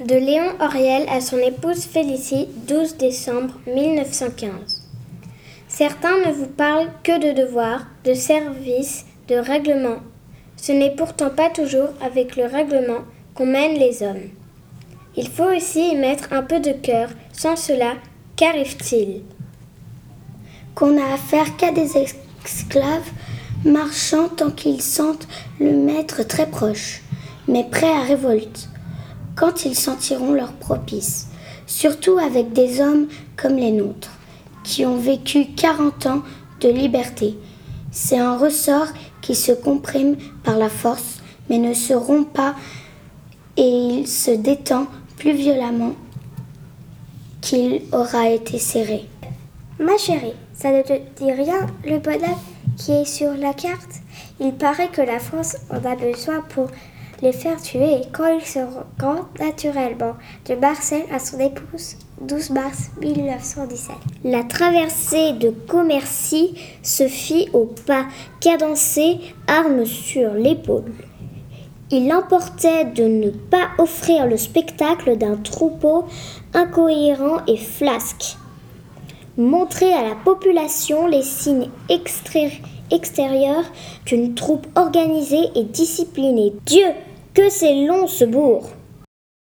De Léon Auriel à son épouse Félicie, 12 décembre 1915. Certains ne vous parlent que de devoirs, de services, de règlements. Ce n'est pourtant pas toujours avec le règlement qu'on mène les hommes. Il faut aussi y mettre un peu de cœur, sans cela, qu'arrive-t-il? Qu'on n'a affaire qu'à des esclaves marchant tant qu'ils sentent le maître très proche, mais prêts à révolte, quand ils sentiront leur propice, surtout avec des hommes comme les nôtres, qui ont vécu 40 ans de liberté. C'est un ressort qui se comprime par la force, mais ne se rompt pas et il se détend plus violemment qu'il aura été serré. Ma chérie, ça ne te dit rien le bonhomme qui est sur la carte? Il paraît que la France en a besoin pour les faire tuer quand seront grands naturellement. De Marcel à son épouse, 12 mars 1917. La traversée de Commercy se fit au pas cadencé, armes sur l'épaule. Il importait de ne pas offrir le spectacle d'un troupeau incohérent et flasque. Montrer à la population les signes extérieurs d'une troupe organisée et disciplinée. Dieu, que c'est long ce bourg